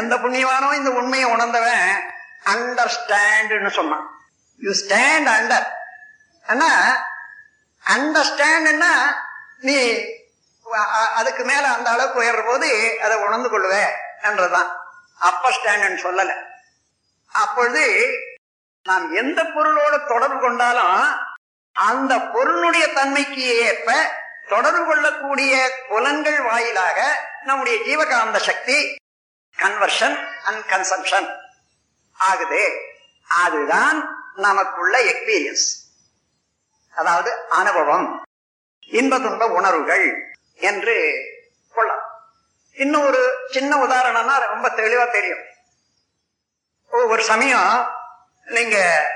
எந்த புண்ணியவானோ இந்த உண்மையை உணர்ந்தவன் அண்டர்ஸ்டாண்ட்னு சொன்னான். யூ ஸ்டாண்ட் அண்டர் ஆனா அண்டர்ஸ்டாண்ட்னா நீ அதுக்கு மேல அந்த அளவுக்கு உயர்ற போது அதை உணர்ந்து கொள்ளுவ என்றதுதான் அப்பர் ஸ்டாண்ட் சொல்லல. அப்பொழுது நாம் எந்த பொருளோட தொடர்பு கொண்டாலும் அந்த பொருளுடைய தன்மைக்கு ஏற்ப தொடர்பு கொள்ளக்கூடிய புலன்கள் வாயிலாக நம்முடைய ஜீவகாந்த சக்தி கன்வர்ஷன் அண்ட் கன்சம்ஷன் ஆகுது. அதுதான் நமக்குள்ள எக்ஸ்பீரியன்ஸ் அதாவது அனுபவம். இன்ப துன்ப உணர்வுகள் என்று கொள்ளலாம். இன்னும் ஒரு சின்ன உதாரணம்னா ரொம்ப தெளிவா தெரியும். ஒரு சமயம் நீங்க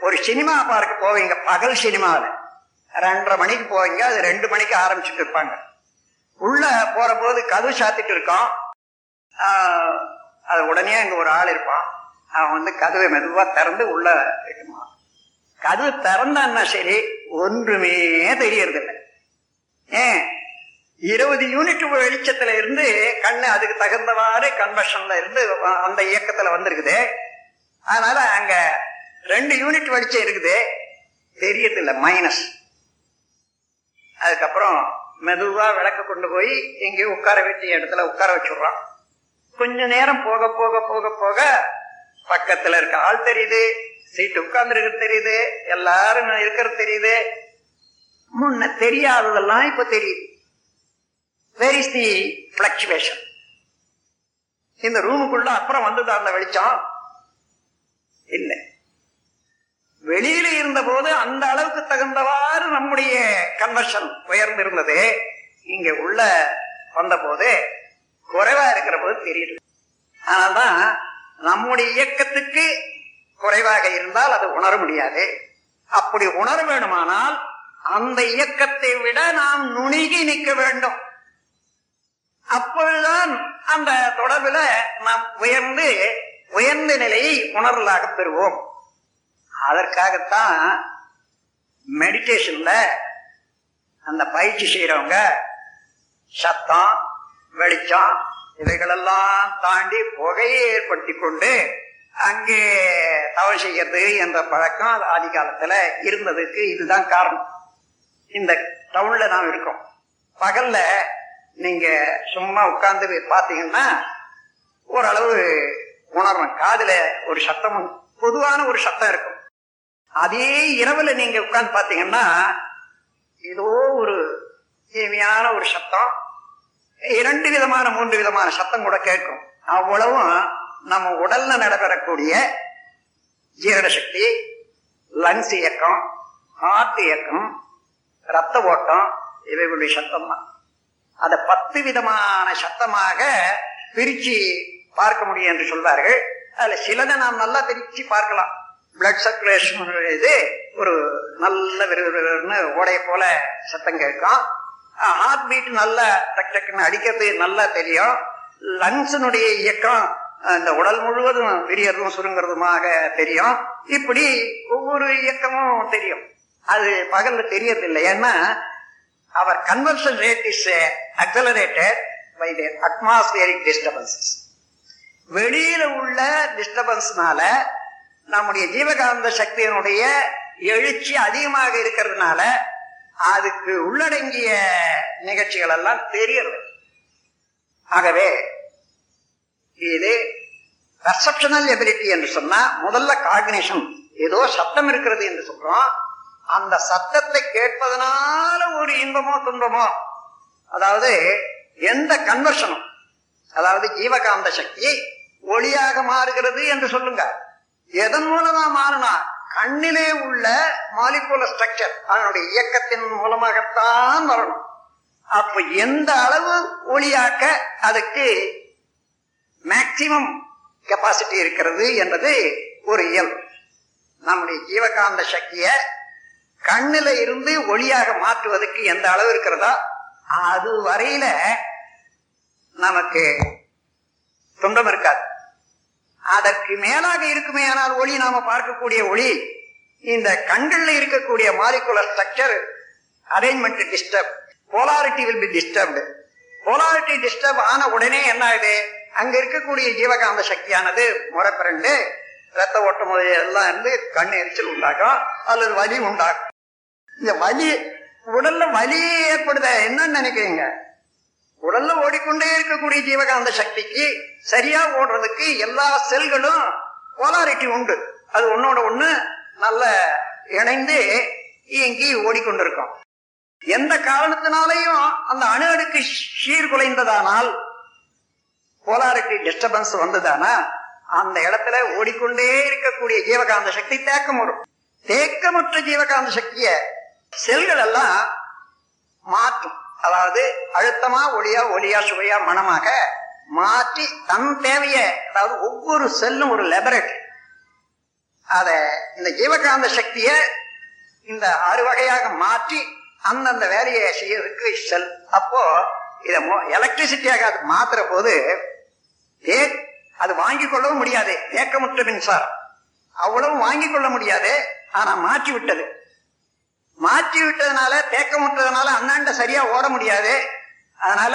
ஒரு சினிமா பார்க்க போவீங்க. பகல் சினிமாவில் ரெண்டரை மணிக்கு போவீங்க. அது ரெண்டு மணிக்கு ஆரம்பிச்சுட்டு இருப்பாங்க. உள்ள போற போது கதவு சாத்திட்டு இருக்கோம். அது உடனே அங்க ஒரு ஆள் இருப்பான். அவன் வந்து கதவை மெதுவாக திறந்து உள்ள வைக்குமா கதவு திறந்தான்னா சரி ஒன்றுமே தெரியறதில்லை. ஏன்? இருபது யூனிட் வெளிச்சத்துல இருந்து கண்ணு அதுக்கு தகுந்தவாறு கன்வர்ஷன்ல இருந்து அந்த இயக்கத்துல வந்திருக்குது. அதனால அங்க ரெண்டு யூனிட் வெளிச்சம் இருக்குது. தெரியறதில்ல மைனஸ் அதுக்கப்புறம் மெதுவா விளக்க கொண்டு போய் எங்கேயோ உட்கார வேண்டிய இடத்துல உட்கார வச்சுடுறான். கொஞ்ச நேரம் போக போக போக போக பக்கத்துல இருக்க ஆள் தெரியுது சீட்டு உட்கார்ந்து தெரியுது எல்லாரும் இருக்கிறது தெரியுது. முன்ன தெரியாததெல்லாம் இப்ப தெரியுது. வேர் இஸ் தி பிளக்சுவேஷன் இந்த ரூமுக்குள்ள அப்புறம் வந்தது அந்த வெளிச்சம்? இல்லை. வெளியில இருந்த போது அந்த அளவுக்கு தகுந்தவாறு நம்முடைய கன்வர்ஷன் உயர்ந்திருந்தது. இங்க உள்ள வந்த போது குறைவா இருக்கிற போது தெரியுது. ஆனால்தான் நம்முடைய இயக்கத்துக்கு குறைவாக இருந்தால் அது உணர முடியாது. அப்படி உணர வேண்டுமானால் அந்த இயக்கத்தை விட நாம் நுணுகி நிற்க வேண்டும். அப்பொழுதுதான் அந்த தொடர்புல நாம் உயர்ந்து உயர்ந்த நிலையை உணர்வலாக பெறுவோம். அதற்காகத்தான் மெடிடேஷன்ல அந்த பயிற்சி செய்யறவங்க சத்தம் வெளிச்சம் இவைகளெல்லாம் தாண்டி புகையை ஏற்படுத்தி கொண்டு அங்கே தவறு செய்யறது என்ற பழக்கம் அது ஆதி காலத்துல இருந்ததுக்கு இதுதான் காரணம். இந்த டவுன்ல நாம் இருக்கோம். பகல்ல நீங்க சும்மா உட்கார்ந்து பாத்தீங்கன்னா ஓரளவு உணரணும் காதுல ஒரு சத்தம் பொதுவான ஒரு சத்தம் இருக்கும். அதே இரவுல நீங்க உட்கார்ந்து பாத்தீங்கன்னா ஏதோ ஒரு தீமையான ஒரு சத்தம் இரண்டு விதமான மூன்று விதமான சத்தம் கூட கேட்கும். அவ்வளவும் நம்ம உடல்ல நடைபெறக்கூடிய ஜீரண சக்தி லங்ஸ் இயக்கம் ஹார்ட் இயக்கம் ரத்த ஓட்டம் இவைகளுடைய சத்தம் தான் அதை பத்து விதமான சத்தமாக பிரிச்சு பார்க்க முடியும் என்று சொல்வார்கள். அதுல சிலதை நாம் நல்லா பிரிச்சு பார்க்கலாம். பிளட் சர்க்குலேஷன் இது ஒரு நல்ல விறுவிறுன்னு ஓடைய போல சத்தம் கேட்கும். ஹார்ட் பீட் நல்லா டக் டக்குன்னு அடிக்கிறது நல்லா தெரியும். லங்ஸினுடைய இயக்கம் இந்த உடல் முழுவதும் விரியறதும் சுருங்கிறதுமாக தெரியும். இப்படி ஒவ்வொரு இயக்கமும் தெரியும். அது பகல்ல தெரியறதில்லை. ஏன்னா அவர் conversion rate is accelerated by the atmospheric disturbances வெளியில உள்ள டிஸ்டர்பன்ஸ்னால நம்முடைய ஜீவகாந்த சக்தியினுடைய எழுச்சி அதிகமாக இருக்கிறதுனால அதுக்கு உள்ளடங்கிய நிகழ்ச்சிகள் எல்லாம் தெரியறது. ஆகவே இது பர்செப்ஷனல் எபிலிட்டி என்று சொன்னா முதல்ல காக்னிஷன் ஏதோ சத்தம் இருக்கிறது என்று சொல்றோம். அந்த சத்தத்தை கேட்பதனால ஒரு இன்பமோ துன்பமோ அதாவது எந்த கன்வர்ஷனும் அதாவது ஜீவகாந்த சக்தி ஒளியாக மாறுகிறது என்று சொல்லுங்க. எதன் மூலமா மாறினா கண்ணிலே உள்ள மாலிகுல ஸ்ட்ரக்சர் அதனுடைய இயக்கத்தின் மூலமாகத்தான் வரணும். அப்ப எந்த அளவு ஒளியாக்க அதுக்கு மேக்சிமம் கெப்பாசிட்டி இருக்கிறது என்பது ஒரு இயல்பு. நம்முடைய ஜீவகாந்த சக்திய கண்ணில இருந்து ஒளியாக மாற்றுவதற்கு எந்த அளவு இருக்கிறதோ அது வரையில நமக்கு துன்பம் இருக்காது. அதற்கு மேலாக இருக்குமே ஆனால் ஒளி நாம பார்க்கக்கூடிய ஒளி இந்த கண்கள்ல இருக்கக்கூடிய molecular structure arrangement disturb polarity will be disturbed polarity disturb ஆன உடனே என்ன ஆகுது அங்க இருக்கக்கூடிய ஜீவகாந்த சக்தியானது முறைப்பிரண்டு ரத்த ஓட்டம் எல்லாம் இருந்து கண் எரிச்சல் உண்டாகும் அல்லது வலி உண்டாகும். இந்த வலி உடல்ல வலி ஏற்படுத? என்னன்னு நினைக்கிறீங்க? உடல்ல ஓடிக்கொண்டே இருக்கக்கூடிய ஜீவகாந்த சக்திக்கு சரியா ஓடுறதுக்கு எல்லா செல்களும் போலாரிட்டி உண்டு. அது ஒன்னோட ஒண்ணு நல்ல இணைந்து இயங்கி ஓடிக்கொண்டிருக்கும். எந்த காரணத்தினாலையும் அந்த அணு அடுக்கு சீர்குலைந்ததானால் போலாரிட்டி டிஸ்டர்பன்ஸ் வந்ததானா அந்த இடத்துல ஓடிக்கொண்டே இருக்கக்கூடிய ஜீவகாந்த சக்தி தேக்கம் வரும். தேக்கமற்ற ஜீவகாந்த சக்திய செல்கள் எல்லாம் மாற்றும். அதாவது அழுத்தமா ஒளியா ஒளியா சுவையா மனமாக மாற்றி தன் தேவைய அதாவது ஒவ்வொரு செல்லும் ஒரு லெபரேட்டரி அத இந்த ஜீவகாந்த சக்திய இந்த ஆறு வகையாக மாற்றி அந்தந்த வேலையை செய்யறதுக்கு செல் அப்போ இத எலக்ட்ரிசிட்டியாக அது மாத்துற போது அது வாங்கிக் கொள்ளவும் முடியாது. ஏக்கமுற்ற மின்சாரம். அவ்வளவு வாங்கி கொள்ள முடியாது. ஆனா மாற்றி விட்டது. மாற்றி விட்டதுனால தேக்கமுற்றதுனால அண்ணாண்ட சரியா ஓட முடியாது. அதனால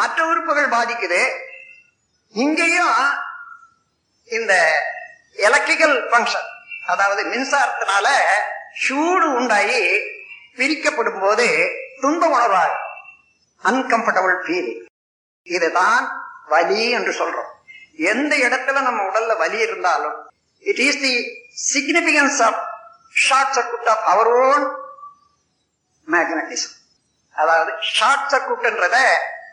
மற்ற உறுப்புகள் பாதிக்குது. இங்கேயும் இந்த எலக்ட்ரிக்கல் ஃபங்க்ஷன் அதாவது மின்சாரத்தினால சூடு உண்டாகி பிரிக்கப்படும் போது துன்ப உணர்வாக அன்கம்ஃபர்டபுள் ஃபீலிங் இதுதான் வலி என்று சொல்றோம். எந்த இடத்துல நம்ம உடல்ல வலி இருந்தாலும் it is the significance of short circuit of our own magnetism அதாவது ஷார்ட் சர்க்குட்ன்றத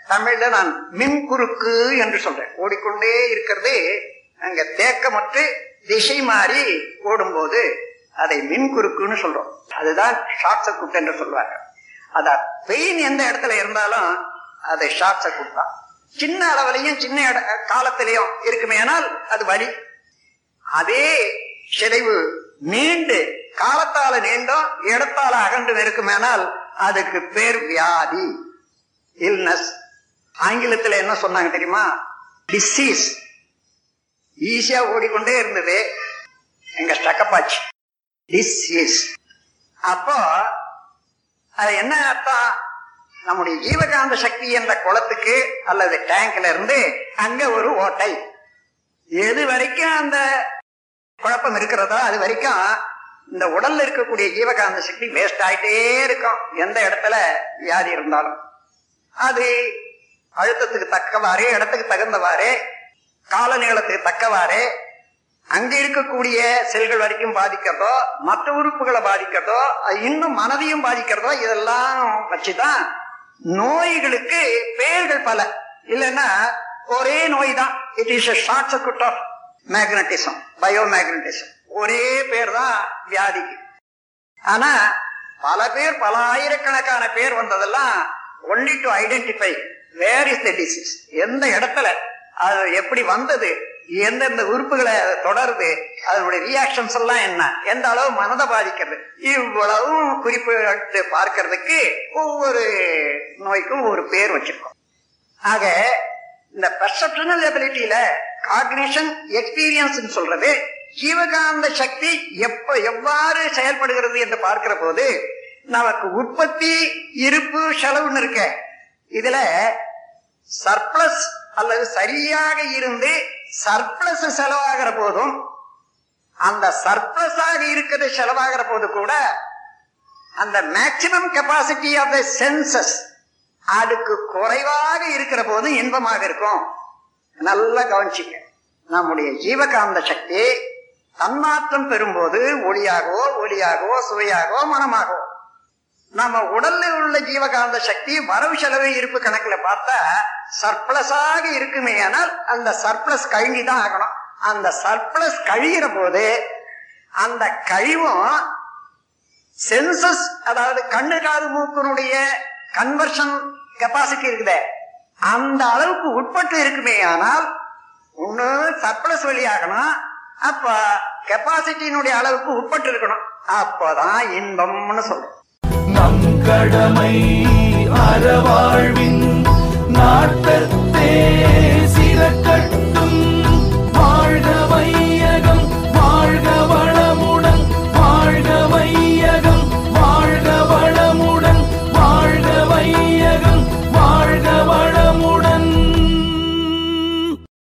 தமிழ்ல நான் மின் குறுக்கு என்று சொல்றேன். ஓடிக்கொண்டே இருக்கிறது அங்க தேக்கமற்று திசை மாறி ஓடும்போது அதை மின் குறுக்குன்னு சொல்றோம். அதுதான் ஷார்ட் சர்க்குட் என்று சொல்வாங்க அதான் பெயின் எந்த இடத்துல இருந்தாலும் அது ஷார்ட் சர்க்குட் தான். சின்ன அளவுலையும் சின்ன இட- காலத்திலையும் இருக்குமே ஆனால் அது வலி. அதே சிதைவு நீண்டு காலத்தால நீண்டும் இடத்தால அகன்று இருக்குமேனால் அதுக்கு பேர் வியாதி. இல்னஸ் ஆங்கிலத்தில் என்ன சொன்னாங்க தெரியுமா? டிசீஸ் ஈஸியா ஓடிக்கொண்டே இருந்தது. எங்க ஸ்டக்கப்பாச்சு. டிசீஸ் அப்போ அது என்ன அர்த்தம்? நம்முடைய ஜீவகாந்த சக்தி என்ற குளத்துக்கு அல்லது டேங்க்ல இருந்து அங்க ஒரு ஓட்டை. எது வரைக்கும் அந்த குழப்பம் இருக்கிறதோ அது வரைக்கும் இந்த உடல்ல இருக்கக்கூடிய ஜீவகாந்த சக்தி வேஸ்ட் ஆயிட்டே இருக்கும். எந்த இடத்துல வியாதி இருந்தாலும். அது அழுத்தத்துக்கு தக்கவாறு இடத்துக்கு தகுந்தவாறு கால நீளத்துக்கு தக்கவாறு அங்க இருக்கக்கூடிய செல்கள் வரைக்கும் பாதிக்கிறதோ மற்ற உறுப்புகளை பாதிக்கிறதோ இன்னும் மனதையும் பாதிக்கிறதோ இதெல்லாம் வச்சுதான் நோய்களுக்கு பெயர்கள் பல. இல்லைன்னா ஒரே நோய் தான். It is short circuit of magnetism bio magnetism ஒரே பேர் தான் வியாதிக்கு ஆனா பல பேர் பல ஆயிரக்கணக்கான பேர் வந்ததெல்லாம் only to identify where is the disease எந்த இடத்துல? அது எப்படி வந்தது? எந்தெந்த உறுப்புகளை தொடருது? அதனுடைய ரியாக்ஷன்ஸ் எல்லாம் என்ன? எந்த அளவு மனதை பாதிக்கிறது? இவ்வளவும் குறிப்பிட்டு பார்க்கறதுக்கு ஒவ்வொரு நோய்க்கும் ஒரு பேர் வச்சிருக்கோம். ஆக இந்த பெர்செப்ஷனல் எபிலிட்டியில காக்னிஷன் எக்ஸ்பீரியன்ஸ் சொல்றது ஜீவகாந்த சக்தி எப்ப எவ்வாறு செயல்படுகிறது என்று பார்க்கிற போது நமக்கு உற்பத்தி இருப்பு செலவுன்னு இருக்க. இதுல சர்ப்ளஸ் அல்லது சரியாக இருந்து சர்ப்ளஸ் செலவாகிற போதும் அந்த சர்ப்ளஸாக ஆக இருக்கிறது செலவாகிற போது கூட அந்த maximum capacity of the senses அதுக்கு குறைவாக இருக்கிற போதும் இன்பமாக இருக்கும். நல்லா கவனிச்சுங்க நம்முடைய ஜீவகாந்த சக்தி தன்மாற்றம் பெறும்போது ஒளியாகவோ ஒளியாகவோ சுவையாகவோ மனமாகவோ. நம்ம உடல்ல உள்ள ஜீவகாந்த சக்தி வரவு செலவு இருப்பு கணக்குல பார்த்தா சர்ப்ளஸாக இருக்குமே ஆனால் அந்த சர்ப்ளஸ் கழிஞ்சி தான் ஆகணும். அந்த சர்ப்ளஸ் கழிகிற போது அந்த கழிவும் சென்சஸ் அதாவது கண்ணு காது மூக்கனுடைய கன்வர்ஷன் கெப்பாசிட்டி இருக்குதே. அந்த அளவுக்கு உட்பட்டு இருக்குமே ஆனால் ஒண்ணு சர்ப்ளஸ் வெளியாகணும். அப்ப கெப்பாசிட்டியினுடைய அளவுக்கு உட்பட்டு இருக்கணும். அப்பதான் இன்பம்னு சொல்றோம் நம் கடமை அறவாழ்வின்